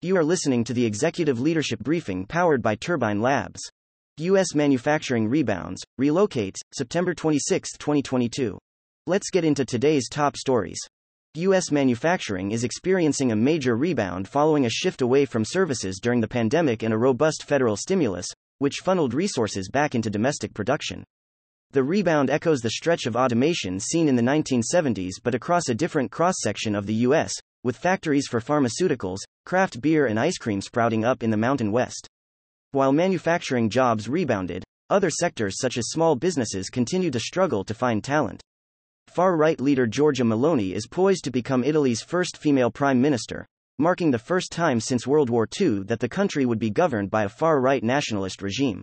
You are listening to the Executive Leadership Briefing powered by Turbine Labs. U.S. manufacturing rebounds, relocates, September 26, 2022. Let's get into today's top stories. U.S. manufacturing is experiencing a major rebound following a shift away from services during the pandemic and a robust federal stimulus, which funneled resources back into domestic production. The rebound echoes the stretch of automation seen in the 1970s but across a different cross section of the U.S., with factories for pharmaceuticals, craft beer, and ice cream sprouting up in the Mountain West. While manufacturing jobs rebounded, other sectors such as small businesses continue to struggle to find talent. Far right leader Giorgia Meloni is poised to become Italy's first female prime minister, marking the first time since World War II that the country would be governed by a far right nationalist regime.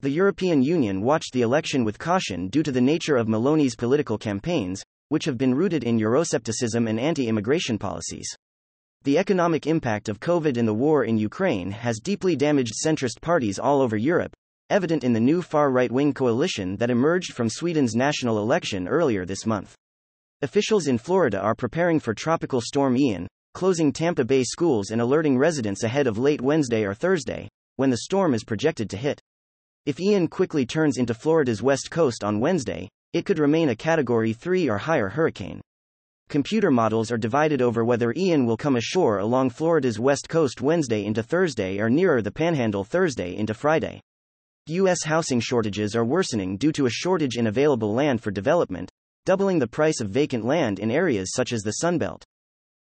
The European Union watched the election with caution due to the nature of Meloni's political campaigns, which have been rooted in Euroscepticism and anti immigration policies. The economic impact of COVID and the war in Ukraine has deeply damaged centrist parties all over Europe, evident in the new far right wing coalition that emerged from Sweden's national election earlier this month. Officials in Florida are preparing for Tropical Storm Ian, closing Tampa Bay schools and alerting residents ahead of late Wednesday or Thursday, when the storm is projected to hit. If Ian quickly turns into Florida's west coast on Wednesday, it could remain a Category 3 or higher hurricane. Computer models are divided over whether Ian will come ashore along Florida's west coast Wednesday into Thursday or nearer the panhandle Thursday into Friday. U.S. housing shortages are worsening due to a shortage in available land for development, doubling the price of vacant land in areas such as the Sunbelt.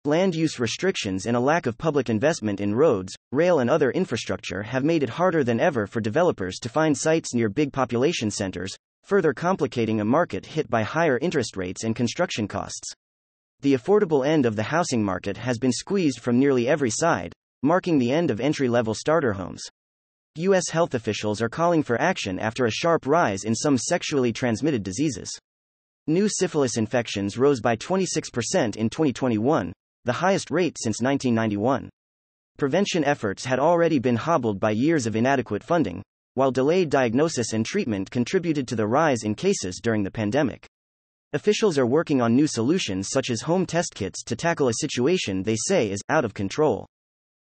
Land use restrictions and a lack of public investment in roads, rail, and other infrastructure have made it harder than ever for developers to find sites near big population centers, further complicating a market hit by higher interest rates and construction costs. The affordable end of the housing market has been squeezed from nearly every side, marking the end of entry level starter homes. U.S. health officials are calling for action after a sharp rise in some sexually transmitted diseases. New syphilis infections rose by 26% in 2021, the highest rate since 1991. Prevention efforts had already been hobbled by years of inadequate funding, while delayed diagnosis and treatment contributed to the rise in cases during the pandemic. Officials are working on new solutions such as home test kits to tackle a situation they say is out of control.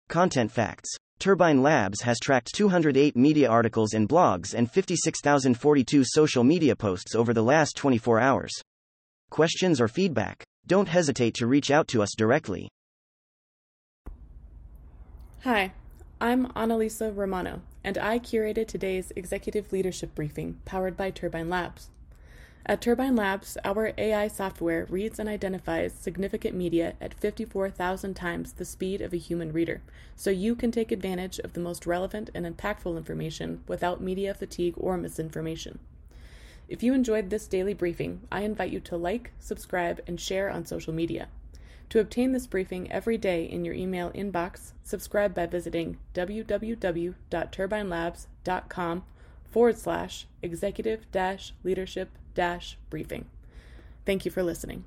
Content facts Turbine Labs has tracked 208 media articles and blogs and 56,042 social media posts over the last 24 hours. Questions or feedback? Don't hesitate to reach out to us directly. Hi, I'm Annalisa Romano, and I curated today's executive leadership briefing powered by Turbine Labs. At Turbine Labs, our AI software reads and identifies significant media at 54,000 times the speed of a human reader, so you can take advantage of the most relevant and impactful information without media fatigue or misinformation. If you enjoyed this daily briefing, I invite you to like, subscribe, and share on social media. To obtain this briefing every day in your email inbox, subscribe by visiting www.turbinelabs.com forward slash executive dash leadership dash briefing. Thank you for listening.